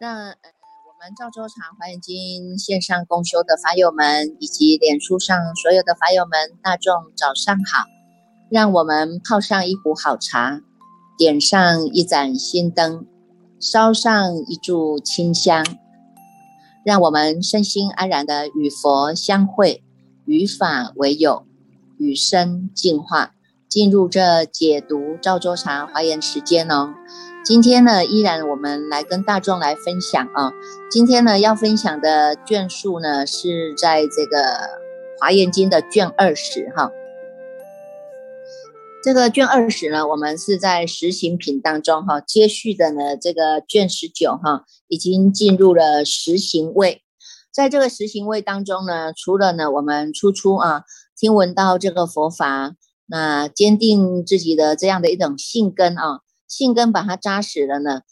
那呃，我们赵州茶华严经线上公修的法友们，以及脸书上所有的法友们，大众早上好！让我们泡上一壶好茶，点上一盏心灯，烧上一炷清香，让我们身心安然的与佛相会，与法为友，与生进化，进入这解读赵州茶华严时间哦。今天呢，依然我们来跟大众来分享啊。今天呢，要分享的卷数呢，是在这个《华严经》的卷二十哈。这个卷二十呢，我们是在实行品当中哈，接续的呢，这个卷十九哈，已经进入了实行位。在这个实行位当中呢，除了呢，我们初初啊，听闻到这个佛法，那坚定自己的这样的一种信根啊。信根把它扎实了呢，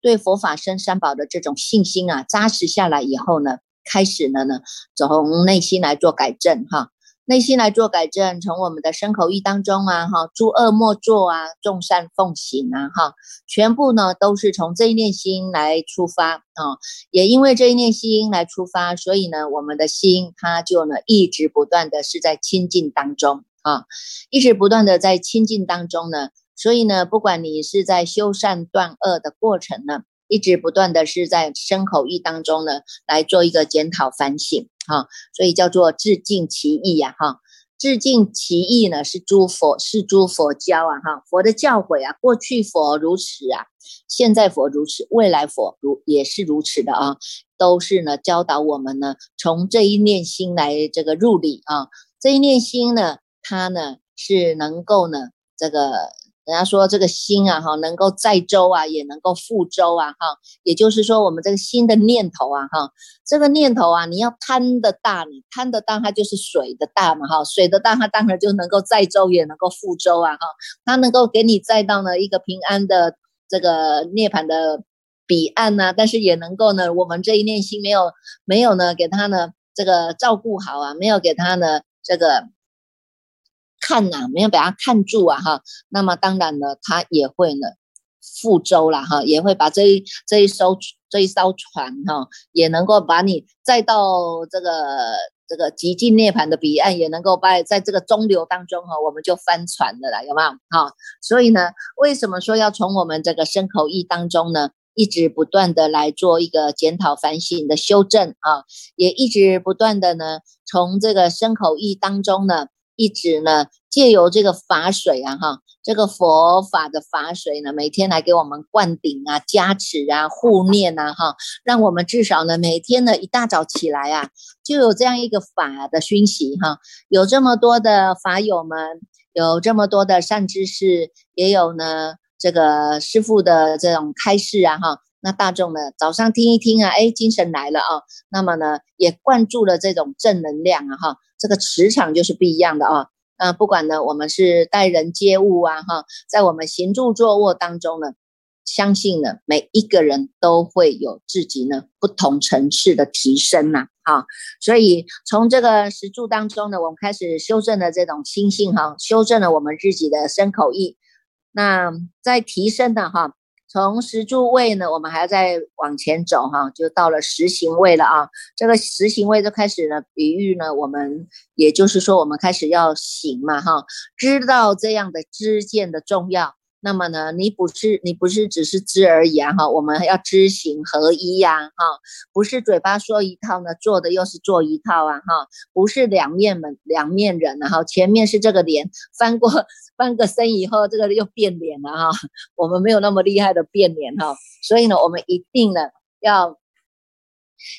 对佛法生三宝的这种信心啊，扎实下来以后呢，开始了呢，从内心来做改正哈，内心来做改正，从我们的身口意当中啊，哈，诸恶莫作啊，众善奉行啊，哈，全部呢都是从这一念心来出发啊，也因为这一念心来出发，所以呢，我们的心它就呢一直不断的是在清净当中啊，一直不断的在清净当中呢。所以呢，不管你是在修善断恶的过程呢，一直不断的是在身口意当中呢，来做一个检讨反省，哈，所以叫做致敬其意呀，哈，致敬其意呢是诸佛是诸佛教啊，哈，佛的教诲啊，过去佛如此啊，现在佛如此，未来佛如也是如此的啊，都是呢教导我们呢，从这一念心来这个入理啊，这一念心呢，它呢是能够呢这个。人家说这个心啊，哈，能够载舟啊，也能够覆舟啊，哈，也就是说，我们这个心的念头啊，哈，这个念头啊，你要贪的大，你贪的大，它就是水的大嘛，哈，水的大，它当然就能够载舟，也能够覆舟啊，哈，它能够给你载到呢一个平安的这个涅槃的彼岸呐，但是也能够呢，我们这一念心没有没有呢，给他呢这个照顾好啊，没有给他呢这个。看呐，没有把它看住啊，哈，那么当然呢，他也会呢覆舟了哈，也会把这一这一艘这一艘船哈，也能够把你载到这个这个极尽涅槃的彼岸，也能够把在这个中流当中哈，我们就翻船的了，有没有？哈，所以呢，为什么说要从我们这个身口意当中呢，一直不断的来做一个检讨反省的修正啊，也一直不断的呢，从这个身口意当中呢。一直呢，借由这个法水啊，哈，这个佛法的法水呢，每天来给我们灌顶啊、加持啊、护念啊，哈，让我们至少呢，每天呢一大早起来啊，就有这样一个法的熏习哈，有这么多的法友们，有这么多的善知识，也有呢这个师父的这种开示啊，哈，那大众呢早上听一听啊，哎，精神来了啊，那么呢也灌注了这种正能量啊，哈。这个磁场就是不一样的啊，那不管呢，我们是待人接物啊，哈，在我们行住坐卧当中呢，相信呢，每一个人都会有自己呢不同层次的提升呐，哈，所以从这个实住当中呢，我们开始修正了这种心性哈，修正了我们自己的身口意，那在提升的哈。从十柱位呢，我们还要再往前走哈，就到了十行位了啊。这个十行位就开始呢，比喻呢，我们也就是说，我们开始要行嘛哈，知道这样的知见的重要。那么呢，你不是你不是只是知而已啊哈，我们要知行合一呀哈，不是嘴巴说一套呢，做的又是做一套啊哈，不是两面门两面人啊哈，前面是这个脸翻过翻个身以后，这个又变脸了哈，我们没有那么厉害的变脸哈，所以呢，我们一定呢要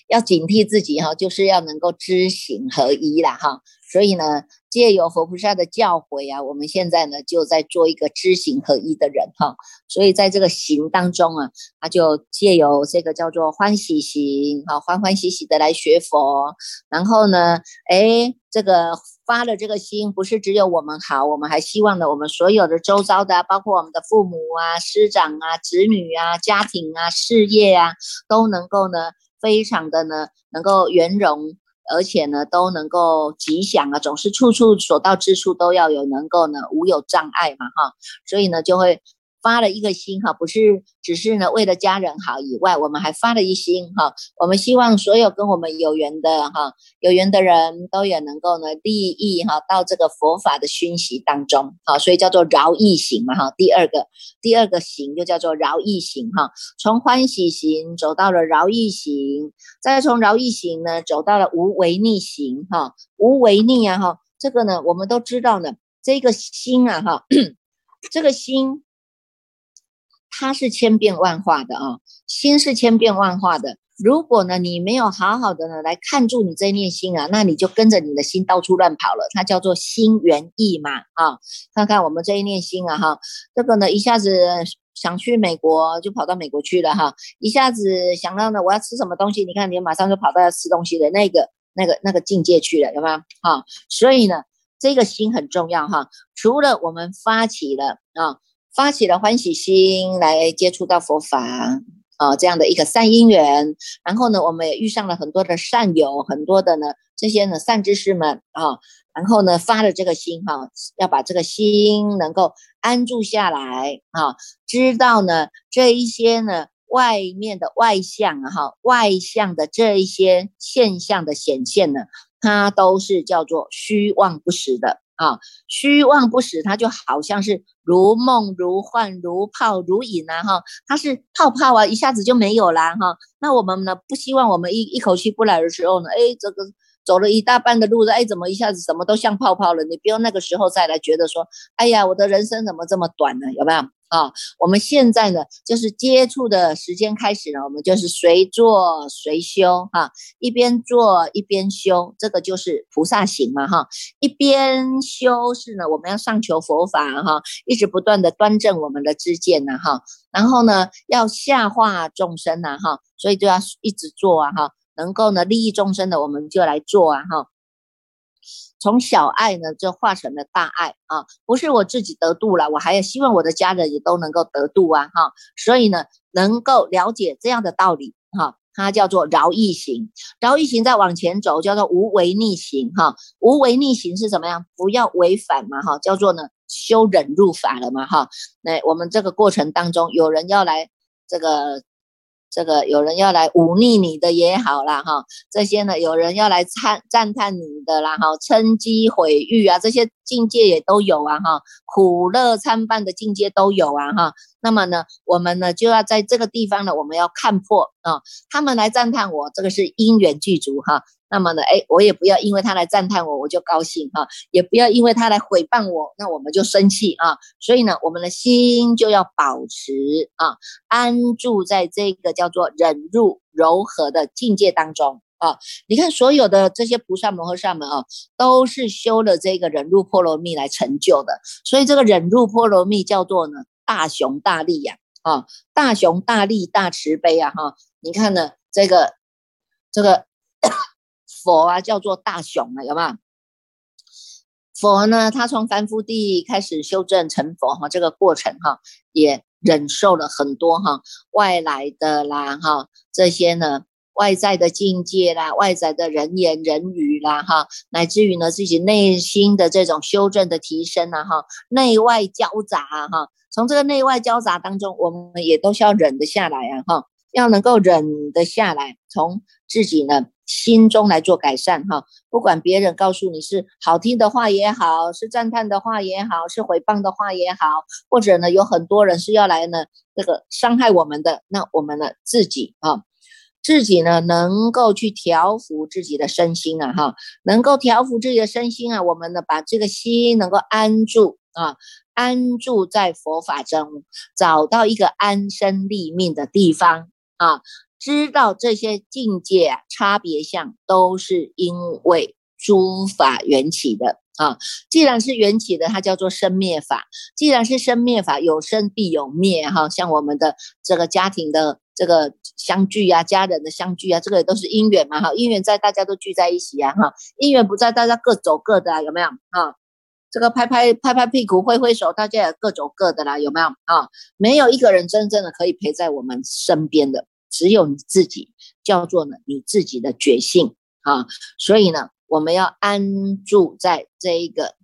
要警惕自己哈，就是要能够知行合一啦哈。所以呢，借由佛菩萨的教诲啊，我们现在呢就在做一个知行合一的人哈。所以在这个行当中啊，他就借由这个叫做欢喜行，哈，欢欢喜喜的来学佛。然后呢，哎，这个发了这个心，不是只有我们好，我们还希望呢，我们所有的周遭的，包括我们的父母啊、师长啊、子女啊、家庭啊、事业啊，都能够呢。非常的呢能够圆融，而且呢都能够吉祥啊，总是处处所到之处都要有能够呢无有障碍嘛哈，所以呢就会。发了一个心哈，不是只是呢为了家人好以外，我们还发了一心哈。我们希望所有跟我们有缘的哈，有缘的人都也能够呢利益哈到这个佛法的熏习当中，好，所以叫做饶益行嘛哈。第二个第二个行就叫做饶益行哈，从欢喜行走到了饶益行，再从饶益行呢走到了无为逆行哈，无为逆啊哈，这个呢我们都知道呢，这个心啊哈，这个心。它是千变万化的啊，心是千变万化的。如果呢，你没有好好的呢来看住你这一念心啊，那你就跟着你的心到处乱跑了。它叫做心猿意马啊。看看我们这一念心啊，哈，这个呢一下子想去美国就跑到美国去了哈，一下子想到呢我要吃什么东西，你看你马上就跑到要吃东西的那个那个那个境界去了，有吗？哈，所以呢，这个心很重要哈。除了我们发起了啊。发起了欢喜心来接触到佛法啊，这样的一个善因缘，然后呢，我们也遇上了很多的善友，很多的呢这些呢善知识们啊，然后呢发了这个心哈，要把这个心能够安住下来啊，知道呢这一些呢外面的外相哈，外相的这一些现象的显现呢，它都是叫做虚妄不实的。啊，虚妄不实，它就好像是如梦如幻、如泡如影啊，哈，它是泡泡啊，一下子就没有啦哈。那我们呢，不希望我们一一口气不来的时候呢，哎，这个走了一大半的路了，哎，怎么一下子什么都像泡泡了？你不用那个时候再来觉得说，哎呀，我的人生怎么这么短呢？有没有？啊，我们现在呢，就是接触的时间开始了，我们就是随做随修哈，一边做一边修，这个就是菩萨行嘛哈。一边修是呢，我们要上求佛法哈，一直不断的端正我们的知见呢哈，然后呢要下化众生呐哈，所以就要一直做啊哈，能够呢利益众生的，我们就来做啊哈。从小爱呢，就化成了大爱啊！不是我自己得度了，我还要希望我的家人也都能够得度啊！哈，所以呢，能够了解这样的道理哈，它叫做饶益行。饶益行再往前走，叫做无为逆行哈。无为逆行是怎么样？不要违反嘛哈，叫做呢修忍入法了嘛哈。那我们这个过程当中，有人要来这个。这个有人要来忤逆你的也好啦，哈，这些呢有人要来赞赞叹你的啦，哈，称讥毁誉啊，这些境界也都有啊，哈，苦乐参半的境界都有啊，哈。那么呢，我们呢就要在这个地方呢，我们要看破啊，他们来赞叹我，这个是因缘具足哈。那么呢，哎，我也不要因为他来赞叹我，我就高兴哈，也不要因为他来诽谤我，那我们就生气啊。所以呢，我们的心就要保持啊，安住在这个叫做忍辱柔和的境界当中啊。你看，所有的这些菩萨摩诃萨们啊，都是修了这个忍辱波罗蜜来成就的。所以这个忍辱波罗蜜叫做呢大雄大力呀，啊，大雄大力大慈悲啊，哈。你看呢，这个这个。佛啊，叫做大雄啊，有没有？佛呢，他从凡夫地开始修正成佛哈，这个过程哈，也忍受了很多哈外来的啦哈，这些呢外在的境界啦，外在的人言人语啦哈，乃至于呢自己内心的这种修正的提升啊哈，内外交杂哈，从这个内外交杂当中，我们也都需要忍得下来啊哈，要能够忍得下来，从自己呢。心中来做改善哈，不管别人告诉你是好听的话也好，是赞叹的话也好，是诽谤的话也好，或者呢有很多人是要来呢这个伤害我们的，那我们呢自己啊，自己呢能够去调服自己的身心啊哈，能够调服自己的身心啊，我们呢把这个心能够安住啊，安住在佛法中，找到一个安身立命的地方啊。知道这些境界啊差别相都是因为诸法缘起的啊，既然是缘起的，它叫做生灭法。既然是生灭法，有生必有灭哈。像我们的这个家庭的这个相聚啊，家人的相聚啊，这个也都是因缘嘛哈。因缘在，大家都聚在一起啊哈。因缘不在，大家各走各的啊，有没有啊？这个拍拍拍拍屁股，挥挥手，大家也各走各的啦，有没有啊？没有一个人真正的可以陪在我们身边的。只有你自己，叫做呢你自己的觉性啊。所以呢，我们要安住在这一个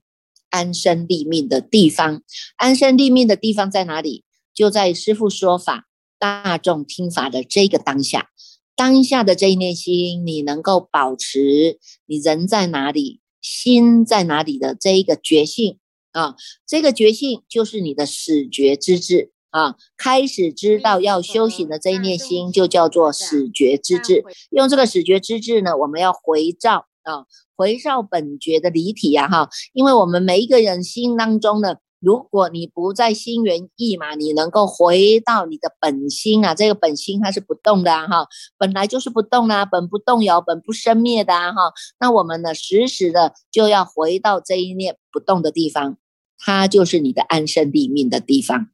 安身立命的地方。安身立命的地方在哪里？就在师父说法、大众听法的这个当下。当下的这一念心，你能够保持你人在哪里，心在哪里的这一个觉性啊，这个觉性就是你的始觉之智啊，开始知道要修行的这一念心，就叫做始觉之智。用这个始觉之智呢，我们要回照啊，回照本觉的离体呀哈，因为我们每一个人心当中呢。如果你不在心猿意马，你能够回到你的本心啊，这个本心它是不动的啊，哈，本来就是不动啊，本不动摇，本不生灭的啊，哈，那我们呢，时时的就要回到这一念不动的地方，它就是你的安身立命的地方。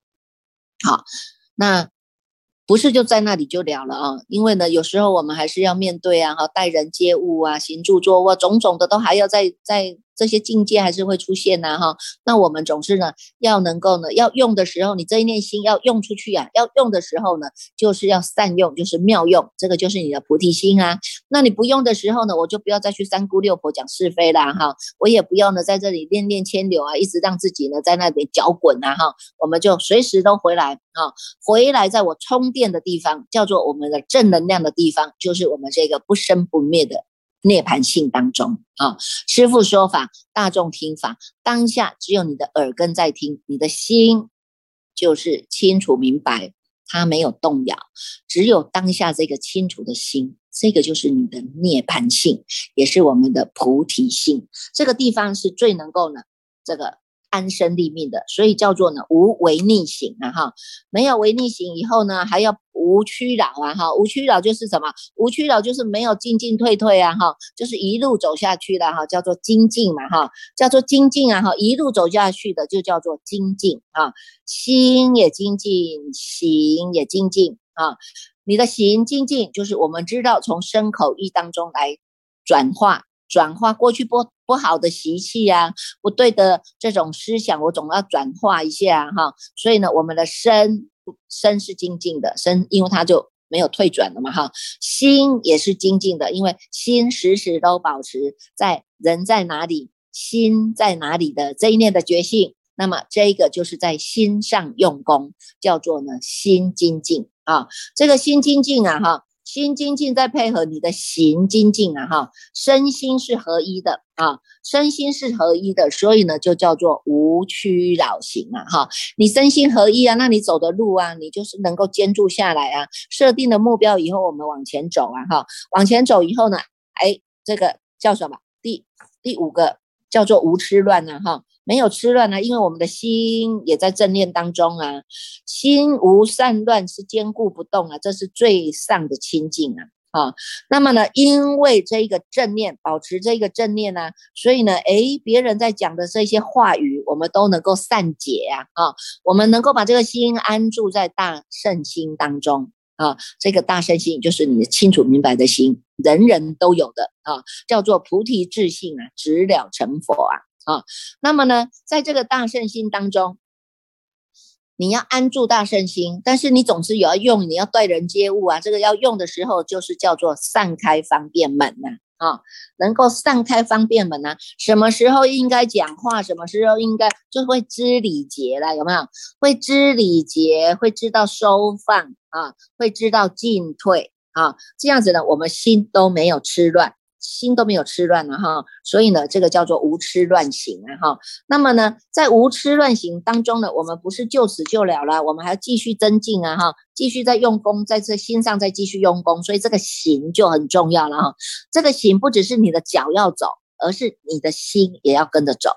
好，那不是就在那里就了了啊，因为呢，有时候我们还是要面对啊，哈，待人接物啊，行住坐卧种种的都还要在在。这些境界还是会出现呐，哈。那我们总是呢，要能够呢，要用的时候，你这一念心要用出去啊。要用的时候呢，就是要善用，就是妙用，这个就是你的菩提心啊。那你不用的时候呢，我就不要再去三姑六婆讲是非啦，哈。我也不要呢，在这里念念牵流啊，一直让自己呢在那边搅滚啊，哈。我们就随时都回来啊，回来在我充电的地方，叫做我们的正能量的地方，就是我们这个不生不灭的。涅盘性当中啊，师父说法，大众听法，当下只有你的耳根在听，你的心就是清楚明白，它没有动摇，只有当下这个清楚的心，这个就是你的涅盘性，也是我们的菩提性，这个地方是最能够呢，这个。安身立命的，所以叫做呢无为逆行啊哈，没有为逆行以后呢，还要无屈扰啊哈，无屈扰就是什么？无屈扰就是没有进进退退啊哈，就是一路走下去的哈，叫做精进嘛哈，叫做精进啊哈，一路走下去的就叫做精进啊，心也精进，行也精进啊，你的行精进就是我们知道从身口意当中来转化。转化过去不不好的习气呀，不对的这种思想，我总要转化一下哈。所以呢，我们的身身是精进的，身因为它就没有退转了嘛哈。心也是精进的，因为心时时都保持在人在哪里，心在哪里的这一念的觉性。那么这个就是在心上用功，叫做呢心精进啊。这个心精进啊哈。心精进再配合你的行精进啊，哈，身心是合一的啊，身心是合一的，所以呢就叫做无屈扰行啊，哈，你身心合一啊，那你走的路啊，你就是能够坚住下来啊，设定的目标以后我们往前走啊，哈，往前走以后呢，哎，这个叫什么？第第五个叫做无痴乱呢，哈。没有吃乱呢，因为我们的心也在正念当中啊，心无散乱是坚固不动啊，这是最上的清净啊。啊，那么呢，因为这一个正念，保持这个正念呢，所以呢，诶，别人在讲的这些话语，我们都能够善解啊。啊，我们能够把这个心安住在大圣心当中啊，这个大圣心就是你清楚明白的心，人人都有的啊，叫做菩提智性啊，直了成佛啊。啊，那么呢，在这个大圣心当中，你要安住大圣心，但是你总是有要用，你要对人接物啊，这个要用的时候，就是叫做散开方便门呐，啊，能够散开方便门呐，什么时候应该讲话，什么时候应该就会知礼节了，有没有？会知礼节，会知道收放啊，会知道进退啊，这样子呢，我们心都没有吃乱。心都没有吃乱了哈，所以呢，这个叫做无吃乱行啊哈。那么呢，在无吃乱行当中呢，我们不是就此就了了，我们还要继续增进啊哈，继续在用功，在这心上再继续用功，所以这个行就很重要了哈。这个行不只是你的脚要走，而是你的心也要跟着走，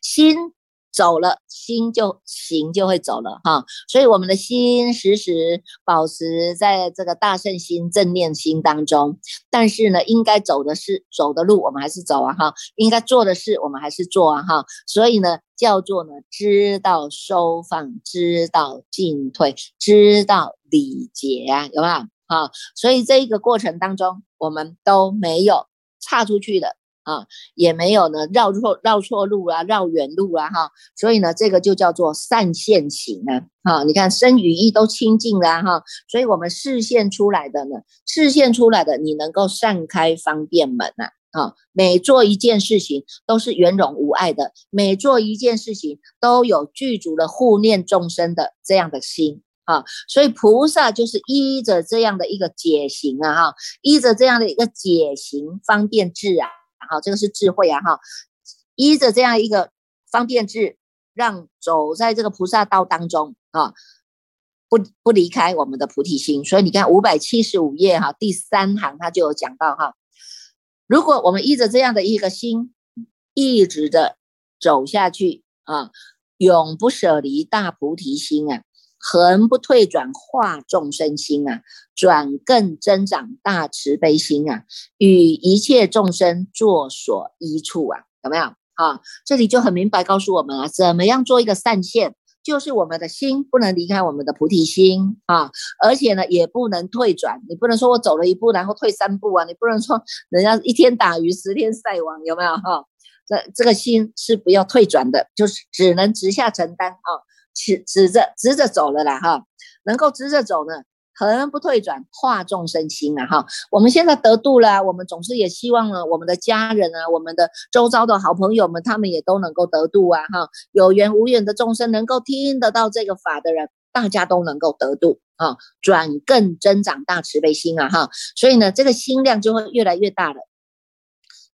心。走了，心就行就会走了哈，所以我们的心时时保持在这个大圣心正念心当中。但是呢，应该走的是走的路，我们还是走啊哈；应该做的事，我们还是做啊哈。所以呢，叫做呢，知道收放，知道进退，知道礼节啊，有没有？哈，所以这一个过程当中，我们都没有岔出去的。啊，也没有呢绕错绕错路啊，绕远路啊哈，所以呢，这个就叫做善现行啊，哈，你看身语意都清净了哈，所以我们视线出来的呢，视线出来的你能够散开方便门呐，啊，每做一件事情都是圆融无碍的，每做一件事情都有具足的护念众生的这样的心啊，所以菩萨就是依着这样的一个解行啊哈，依着这样的一个解行方便智啊。好，这个是智慧啊！哈，依着这样一个方便智，让走在这个菩萨道当中啊，不不离开我们的菩提心。所以你看五百七十五页哈，第三行他就有讲到哈，如果我们依着这样的一个心，一直的走下去啊，永不舍离大菩提心啊。恒不退转化众生心啊，转更增长大慈悲心啊，与一切众生作所依处啊，有没有？啊，这里就很明白告诉我们啊，怎么样做一个善现，就是我们的心不能离开我们的菩提心啊，而且呢，也不能退转，你不能说我走了一步然后退三步啊，你不能说人家一天打鱼十天晒网，有没有？哈，这这个心是不要退转的，就是只能直下承担啊。直直着直着走了啦哈，能够直着走呢，恒不退转，化众生心啊哈。我们现在得度了，我们总是也希望呢，我们的家人啊，我们的周遭的好朋友们，他们也都能够得度啊哈。有缘无缘的众生能够听得到这个法的人，大家都能够得度啊，转更增长大慈悲心啊哈。所以呢，这个心量就会越来越大了。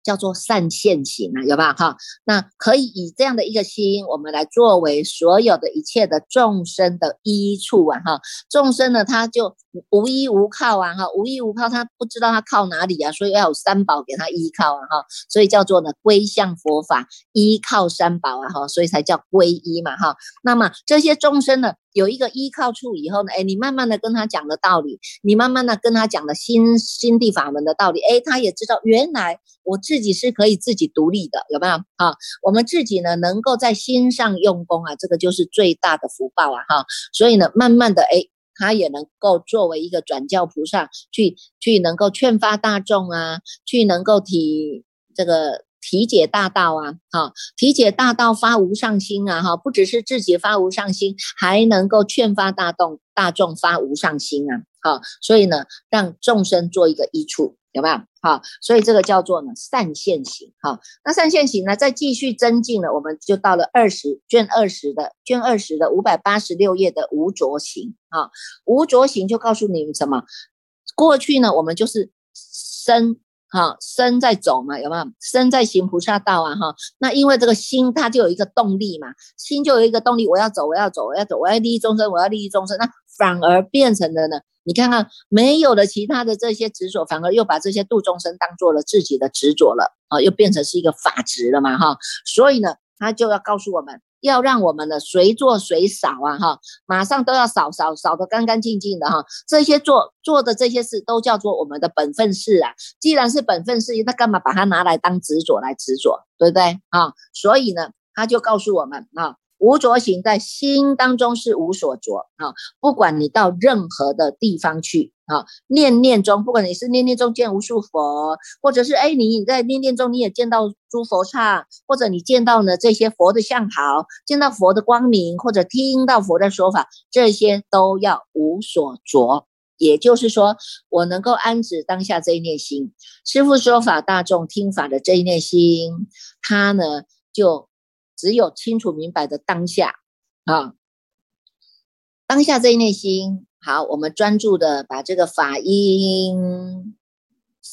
叫做善现行啊，有吧哈？那可以以这样的一个心，我们来作为所有的一切的众生的依处啊哈。众生呢，他就无依无靠啊哈，无依无靠，他不知道他靠哪里啊，所以要有三宝给他依靠啊哈。所以叫做呢归向佛法，依靠三宝啊哈，所以才叫归依嘛哈。那么这些众生呢？有一个依靠处以后呢，哎，你慢慢的跟他讲的道理，你慢慢的跟他讲的心心地法门的道理，哎，他也知道原来我自己是可以自己独立的，有没有啊？我们自己呢能够在心上用功啊，这个就是最大的福报啊，哈。所以呢，慢慢的，哎，他也能够作为一个转教菩萨，去去能够劝发大众啊，去能够体这个。体解大道啊，哈，体解大道发无上心啊，哈，不只是自己发无上心，还能够劝发大众，大众发无上心啊，好，所以呢，让众生做一个益处，有没有？好，所以这个叫做呢善现行，哈，那善现行呢，再继续增进了，我们就到了二十卷二十的卷二十的五百八十六页的无着行，啊，无着行就告诉你们什么？过去呢，我们就是生。哈，身在走嘛，有没有？身在行菩萨道啊，哈。那因为这个心，它就有一个动力嘛，心就有一个动力，我要走，我要走，我要走，我要利益众生，我要利益众生。那反而变成了呢，你看看，没有了其他的这些执着，反而又把这些度众生当做了自己的执着了啊，又变成是一个法执了嘛，哈。所以呢，他就要告诉我们。要让我们的随做随扫啊哈，马上都要扫扫扫得干干净净的哈。这些做做的这些事都叫做我们的本分事啊。既然是本分事，那干嘛把它拿来当执着来执着，对不对啊？所以呢，他就告诉我们啊。无着行在心当中是无所着啊，不管你到任何的地方去啊，念念中，不管你是念念中见无数佛，或者是哎你在念念中你也见到诸佛刹，或者你见到呢这些佛的相好，见到佛的光明，或者听到佛的说法，这些都要无所着。也就是说，我能够安止当下这一念心，师父说法，大众听法的这一念心，他呢就。只有清楚明白的当下啊，当下这一念心好，我们专注的把这个法音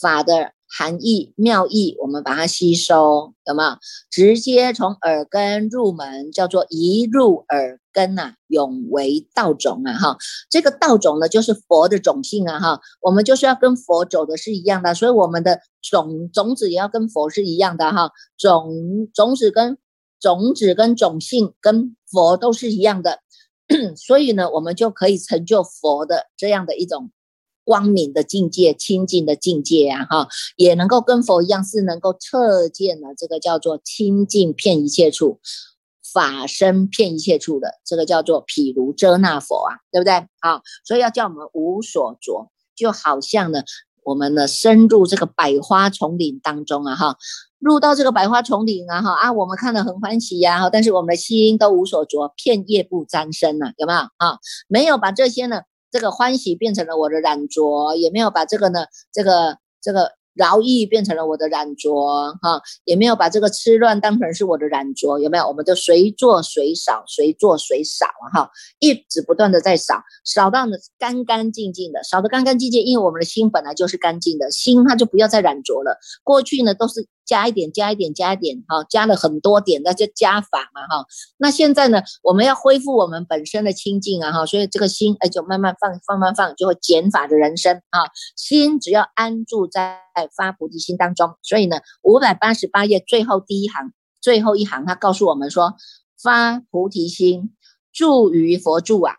法的含义妙义，我们把它吸收，有没有？直接从耳根入门，叫做一入耳根呐，永为道种啊！哈，这个道种呢，就是佛的种性啊！哈，我们就是要跟佛走的是一样的，所以我们的种种子也要跟佛是一样的哈，种种子跟。种子跟种性跟佛都是一样的，所以呢，我们就可以成就佛的这样的一种光明的境界、清净的境界啊！哈，也能够跟佛一样，是能够彻见了这个叫做清净遍一切处，法身遍一切处的这个叫做毗卢遮那佛啊，对不对？啊，所以要叫我们无所着，就好像呢，我们呢深入这个百花丛林当中啊，哈。入到这个百花丛林啊哈啊，我们看了很欢喜呀哈，但是我们的心都无所着，片叶不沾身呐，有没有啊？没有把这些呢，这个欢喜变成了我的染着，也没有把这个呢，这个这个。饶意变成了我的染着，哈，也没有把这个吃乱当成是我的染着，有没有？我们就随做随少，随做随少啊，哈，一直不断的在少，少到呢干干净净的，少的干干净净，因为我们的心本来就是干净的，心它就不要再染着了。过去呢都是。加一点，加一点，加一点，哈，加了很多点，那就加法嘛，哈。那现在呢，我们要恢复我们本身的清净啊，哈，所以这个心哎，就慢慢放，放慢放，就会减法的人生啊。心只要安住在发菩提心当中，所以呢，五百八十八页最后第一行，最后一行，他告诉我们说，发菩提心，住于佛住啊，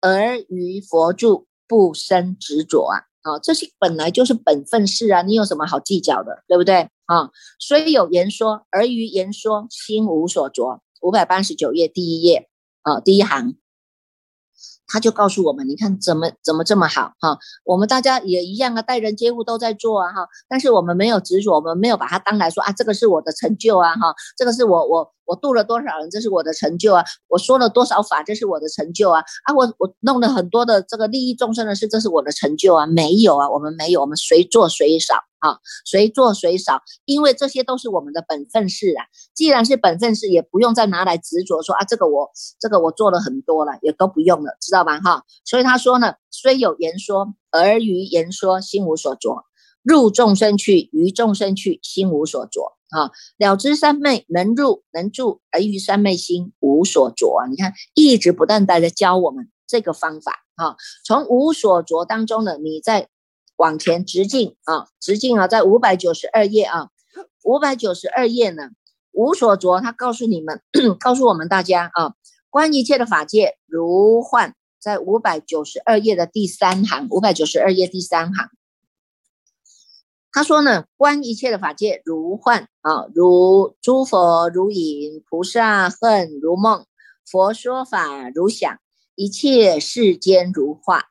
而于佛住不生执着啊。啊，这些本来就是本分事啊，你有什么好计较的，对不对啊？虽有言说，而于言说心无所着。五百八十九页第一页啊，第一行。他就告诉我们，你看怎么怎么这么好哈？我们大家也一样啊，待人接物都在做啊哈。但是我们没有执着，我们没有把它当来说啊，这个是我的成就啊哈，这个是我我我度了多少人，这是我的成就啊。我说了多少法，这是我的成就啊啊！我我弄了很多的这个利益众生的事，这是我的成就啊。没有啊，我们没有，我们随做随少。啊，随做随少，因为这些都是我们的本分事啊。既然是本分事，也不用再拿来执着说啊，这个我这个我做了很多了，也都不用了，知道吧？哈，所以他说呢，虽有言说，而于言说心无所着；入众生去，于众生去，心无所着。啊，了知三昧能入能住，而于三昧心无所着啊。你看，一直不断的教我们这个方法啊，从无所着当中呢，你在。往前直进啊，直进啊，在五百九十二页啊，五百九十二页呢，无所着，他告诉你们，告诉我们大家啊，观一切的法界如幻，在五百九十二页的第三行，五百九十二页第三行，他说呢，观一切的法界如幻啊，如诸佛如影，菩萨恨如梦，佛说法如想，一切世间如画，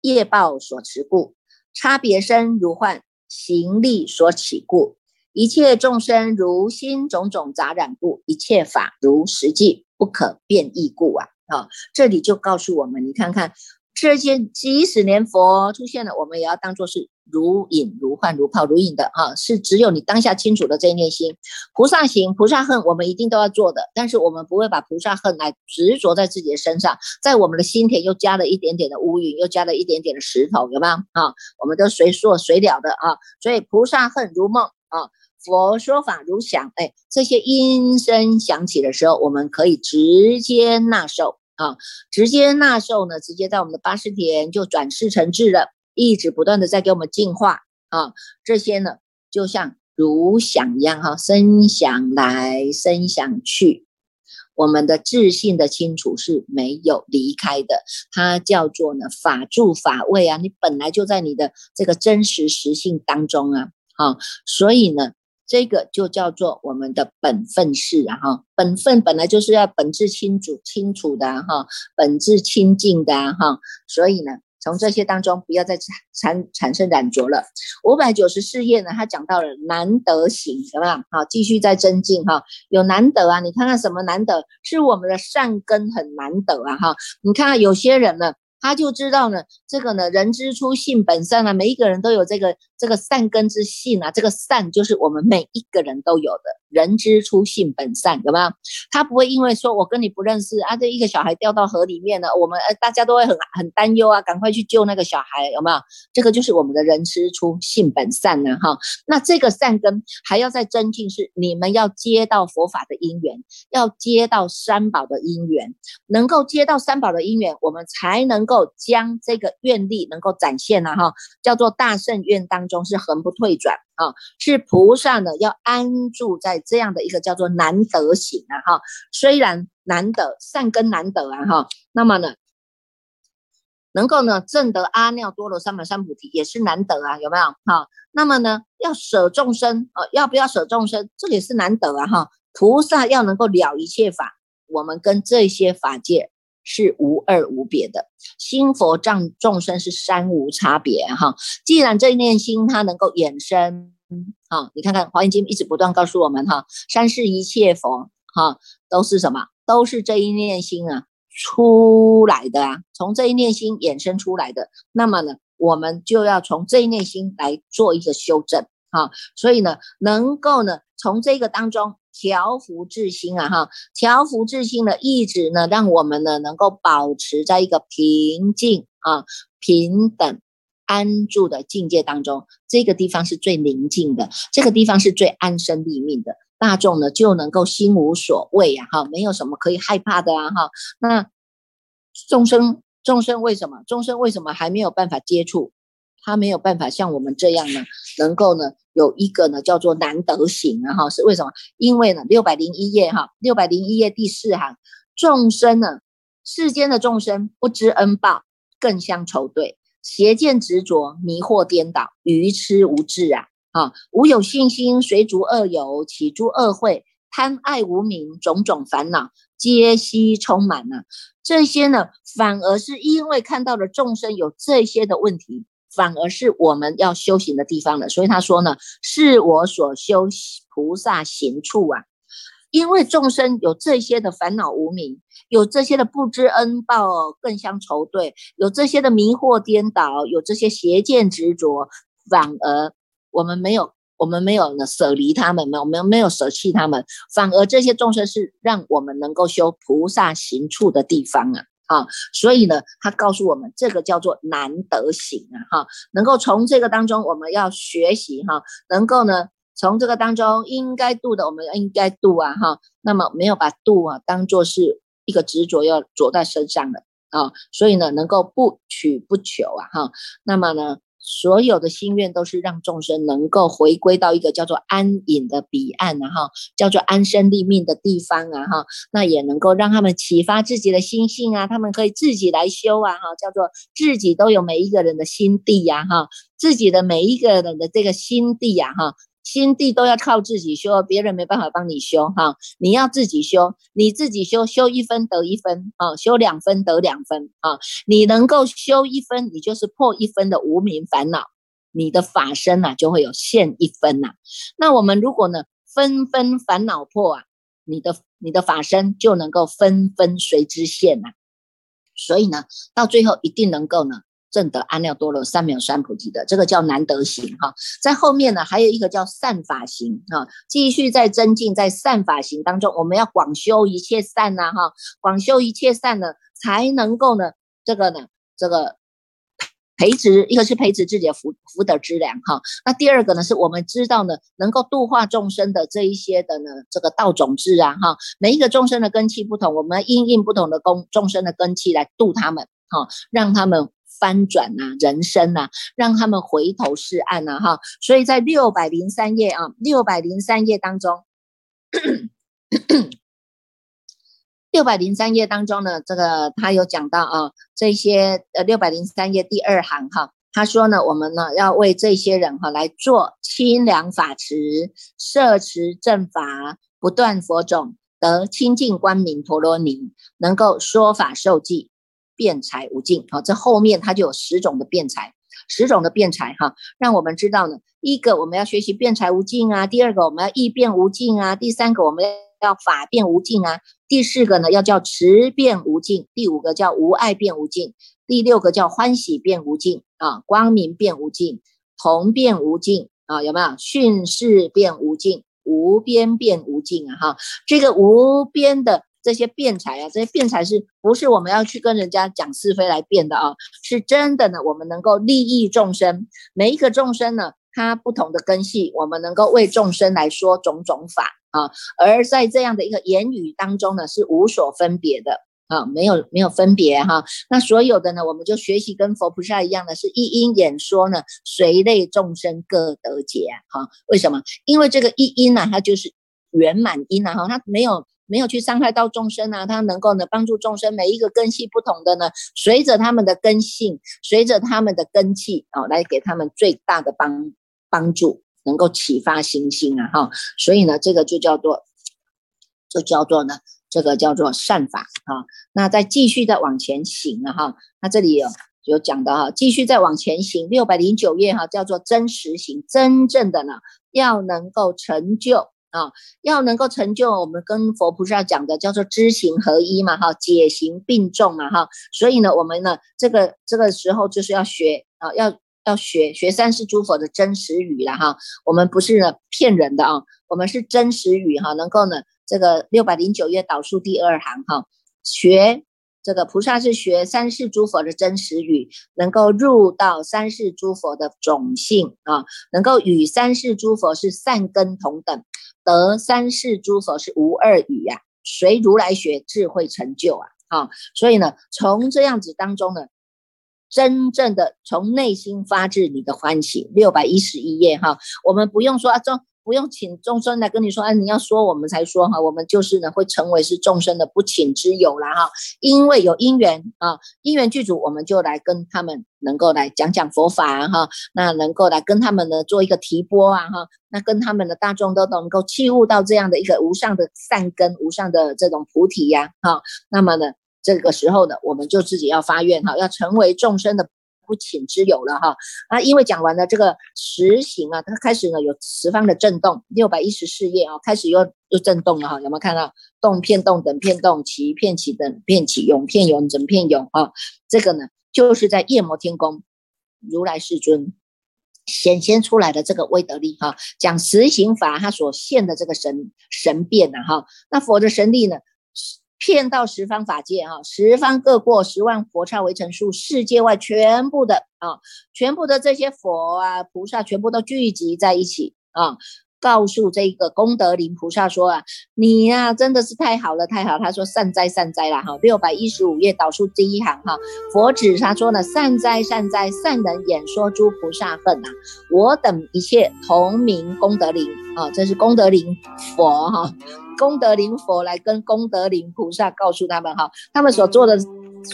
业报所持故。差别生如幻，行力所起故；一切众生如心种种杂染故；一切法如实际不可变异故啊！啊，这里就告诉我们，你看看这些，即使连佛出现了，我们也要当做是。如影如幻如泡如影的啊，是只有你当下清楚的这一念心。菩萨行菩萨恨，我们一定都要做的，但是我们不会把菩萨恨来执着在自己的身上，在我们的心田又加了一点点的乌云，又加了一点点的石头，有没有啊？我们都随说随了的啊。所以菩萨恨如梦啊，佛说法如响，哎，这些音声响起的时候，我们可以直接纳受啊，直接纳受呢，直接在我们的八十田就转世成智了。一直不断的在给我们净化啊，这些呢就像如响一样哈，声响来，声响去，我们的自信的清楚是没有离开的，它叫做呢法住法位啊，你本来就在你的这个真实实性当中啊，哈，所以呢这个就叫做我们的本分事啊，哈，本分本来就是要本质清楚清楚的哈，本质清净的哈，所以呢。从这些当中，不要再产产产生染着了。五百九十四页呢，他讲到了难得行，有没有？好，继续再增进哈。有难得啊，你看看什么难得？是我们的善根很难得啊哈。你看看有些人呢。他就知道呢，这个呢，人之初性本善啊，每一个人都有这个这个善根之性啊，这个善就是我们每一个人都有的。人之初性本善，有没有？他不会因为说我跟你不认识啊，这一个小孩掉到河里面了，我们呃大家都会很很担忧啊，赶快去救那个小孩，有没有？这个就是我们的人之初性本善呢，哈。那这个善根还要再增进，是你们要接到佛法的因缘，要接到三宝的因缘，能够接到三宝的因缘，我们才能。够将这个愿力能够展现了哈，叫做大圣愿当中是恒不退转啊，是菩萨呢要安住在这样的一个叫做难得行啊哈，虽然难得善根难得啊哈，那么呢能够呢证得阿耨多罗三藐三菩提也是难得啊，有没有哈？那么呢要舍众生啊要不要舍众生，这也是难得啊哈，菩萨要能够了一切法，我们跟这些法界。是无二无别的，心佛障众生是三无差别哈。既然这一念心它能够衍生哈，你看看《华严经》一直不断告诉我们哈，三世一切佛哈都是什么？都是这一念心啊出来的啊，从这一念心衍生出来的。那么呢，我们就要从这一念心来做一个修正哈。所以呢，能够呢从这个当中调伏自心啊哈，调伏自心呢，一直呢让我们呢能够保持在一个平静啊平等。安住的境界当中，这个地方是最宁静的，这个地方是最安身立命的，大众呢就能够心无所畏呀，哈，没有什么可以害怕的啊，哈。那众生，众生为什么？众生为什么还没有办法接触？他没有办法像我们这样呢，能够呢有一个呢叫做难得行啊，哈，是为什么？因为呢六百零一页哈，六百零一页第四行，众生呢，世间的众生不知恩报，更相仇对。邪见执着，迷惑颠倒，愚痴无智啊！啊，无有信心，随逐恶友，起诸恶会，贪爱无名，种种烦恼皆悉充满了。这些呢，反而是因为看到了众生有这些的问题，反而是我们要修行的地方了。所以他说呢，是我所修菩萨行处啊。因为众生有这些的烦恼无明，有这些的不知恩报，更相仇对；有这些的迷惑颠倒，有这些邪见执着，反而我们没有，我们没有呢舍离他们，没有没有没有舍弃他们，反而这些众生是让我们能够修菩萨行处的地方啊！啊，所以呢，他告诉我们，这个叫做难得行啊！哈，能够从这个当中，我们要学习哈，能够呢。从这个当中应该度的，我们应该度啊，哈，那么没有把度啊当做是一个执着要着在身上的啊，所以呢，能够不取不求啊，哈，那么呢，所有的心愿都是让众生能够回归到一个叫做安隐的彼岸啊，哈，叫做安身立命的地方啊，哈，那也能够让他们启发自己的心性啊，他们可以自己来修啊，哈，叫做自己都有每一个人的心地呀，哈，自己的每一个人的这个心地呀，哈。心地都要靠自己修，别人没办法帮你修哈。你要自己修，你自己修，修一分得一分啊，修两分得两分啊。你能够修一分，你就是破一分的无名烦恼，你的法身呐就会有现一分呐。那我们如果呢分分烦恼破啊，你的你的法身就能够分分随之现呐。所以呢，到最后一定能够呢。正德阿耨多罗三藐三菩提的，这个叫难得行哈。在后面呢，还有一个叫善法行哈，继续在增进在善法行当中，我们要广修一切善呐哈，广修一切善呢，才能够呢，这个呢，这个培植一个是培植自己的福福德之粮哈。那第二个呢，是我们知道呢，能够度化众生的这一些的呢，这个道种子啊哈，每一个众生的根器不同，我们应应不同的功众生的根器来度他们哈，让他们。翻转呐，人生呐，让他们回头是岸呐，哈，所以在六百零三页啊，六百零三页当中，六百零三页当中呢，这个他有讲到啊，这些呃，六百零三页第二行哈，他说呢，我们呢要为这些人哈来做清凉法池，摄持正法，不断佛种，得清净光明陀罗尼，能够说法受记。辩才无尽，好，这后面它就有十种的辩才，十种的辩才哈，让我们知道呢，一个我们要学习辩才无尽啊，第二个我们要易辩无尽啊，第三个我们要法辩无尽啊，第四个呢要叫持辩无尽，第五个叫无爱辩无尽，第六个叫欢喜辩无尽啊，光明辩无尽，同辩无尽啊，有没有训示辩无尽，无边辩无尽啊哈，这个无边的。这些辩才啊，这些辩才是不是我们要去跟人家讲是非来辩的啊？是真的呢，我们能够利益众生，每一个众生呢，他不同的根系，我们能够为众生来说种种法啊。而在这样的一个言语当中呢，是无所分别的啊，没有没有分别哈。那所有的呢，我们就学习跟佛菩萨一样的是一因演说呢，随类众生各得解哈。为什么？因为这个一因呢，它就是圆满因啊哈，它没有。没有去伤害到众生啊，他能够呢帮助众生，每一个根系不同的呢，随着他们的根性，随着他们的根气啊，来给他们最大的帮帮助，能够启发心性啊哈，所以呢，这个就叫做，就叫做呢，这个叫做善法啊。那再继续再往前行了哈，那这里有有讲的哈，继续再往前行，六百零九页哈，叫做真实行，真正的呢要能够成就啊，要能够成就我们跟佛菩萨讲的叫做知行合一嘛哈，解行并重嘛哈，所以呢，我们呢这个这个时候就是要学啊，要要学学三世诸佛的真实语了哈，我们不是骗人的啊，我们是真实语哈，能够呢这个六百零九页导数第二行哈，学。这个菩萨是学三世诸佛的真实语，能够入到三世诸佛的种性啊，能够与三世诸佛是善根同等，得三世诸佛是无二语呀。随如来学，智慧成就啊！啊，所以呢，从这样子当中呢，真正的从内心发自你的欢喜。六百一十一页哈，我们不用说啊，中。不用请众生来跟你说，哎，你要说我们才说哈，我们就是呢会成为是众生的不请之友了哈，因为有因缘啊，因缘具足，我们就来跟他们能够来讲讲佛法哈，那能够来跟他们呢做一个提拨啊哈，那跟他们的大众都能够契悟到这样的一个无上的善根、无上的这种菩提呀哈，那么呢这个时候呢，我们就自己要发愿哈，要成为众生的。不请之有了哈啊，因为讲完了这个实行啊，它开始呢有十方的震动，六百一十四页啊，开始又又震动了哈，有没有看到动片动等片动，起片起等片起，涌片涌整片涌啊？这个呢就是在夜摩天宫如来世尊显现出来的这个威德力哈，讲实行法他所现的这个神神变呐哈，那佛的神力呢？骗到十方法界啊，十方各过十万佛刹为成数，世界外全部的啊，全部的这些佛啊菩萨全部都聚集在一起啊。告诉这个功德林菩萨说啊，你呀真的是太好了，太好。他说善哉善哉啦哈，六百一十五页导数第一行哈，佛指他说呢，善哉善哉，善人演说诸菩萨恨呐，我等一切同名功德林啊，这是功德林佛哈，功德林佛来跟功德林菩萨告诉他们哈，他们所做的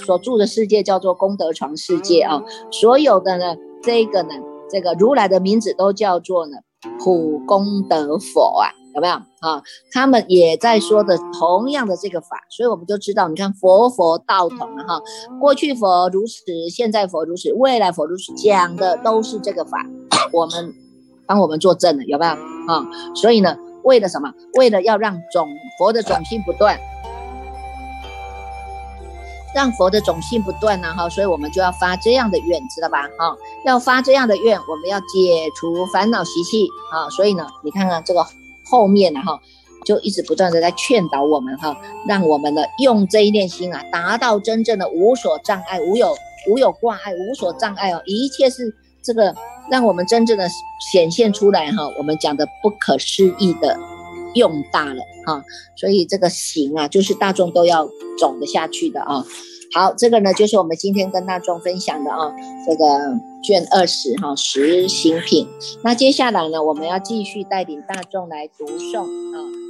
所住的世界叫做功德床世界啊，所有的呢这个呢这个如来的名字都叫做呢。普功德佛啊，有没有啊？他们也在说的同样的这个法，所以我们就知道，你看佛佛道同哈，过去佛如此，现在佛如此，未来佛如此，讲的都是这个法。我们帮我们作证了，有没有啊？所以呢，为了什么？为了要让种佛的种性不断。让佛的种性不断呢，哈，所以我们就要发这样的愿，知道吧？哈，要发这样的愿，我们要解除烦恼习气啊。所以呢，你看看这个后面呢，哈，就一直不断的在劝导我们，哈，让我们呢用这一念心啊，达到真正的无所障碍、无有无有挂碍、无所障碍哦，一切是这个让我们真正的显现出来，哈，我们讲的不可思议的用大了，哈，所以这个行啊，就是大众都要走得下去的啊。好，这个呢就是我们今天跟大众分享的啊，这个卷二十哈实行品。那接下来呢，我们要继续带领大众来读诵啊。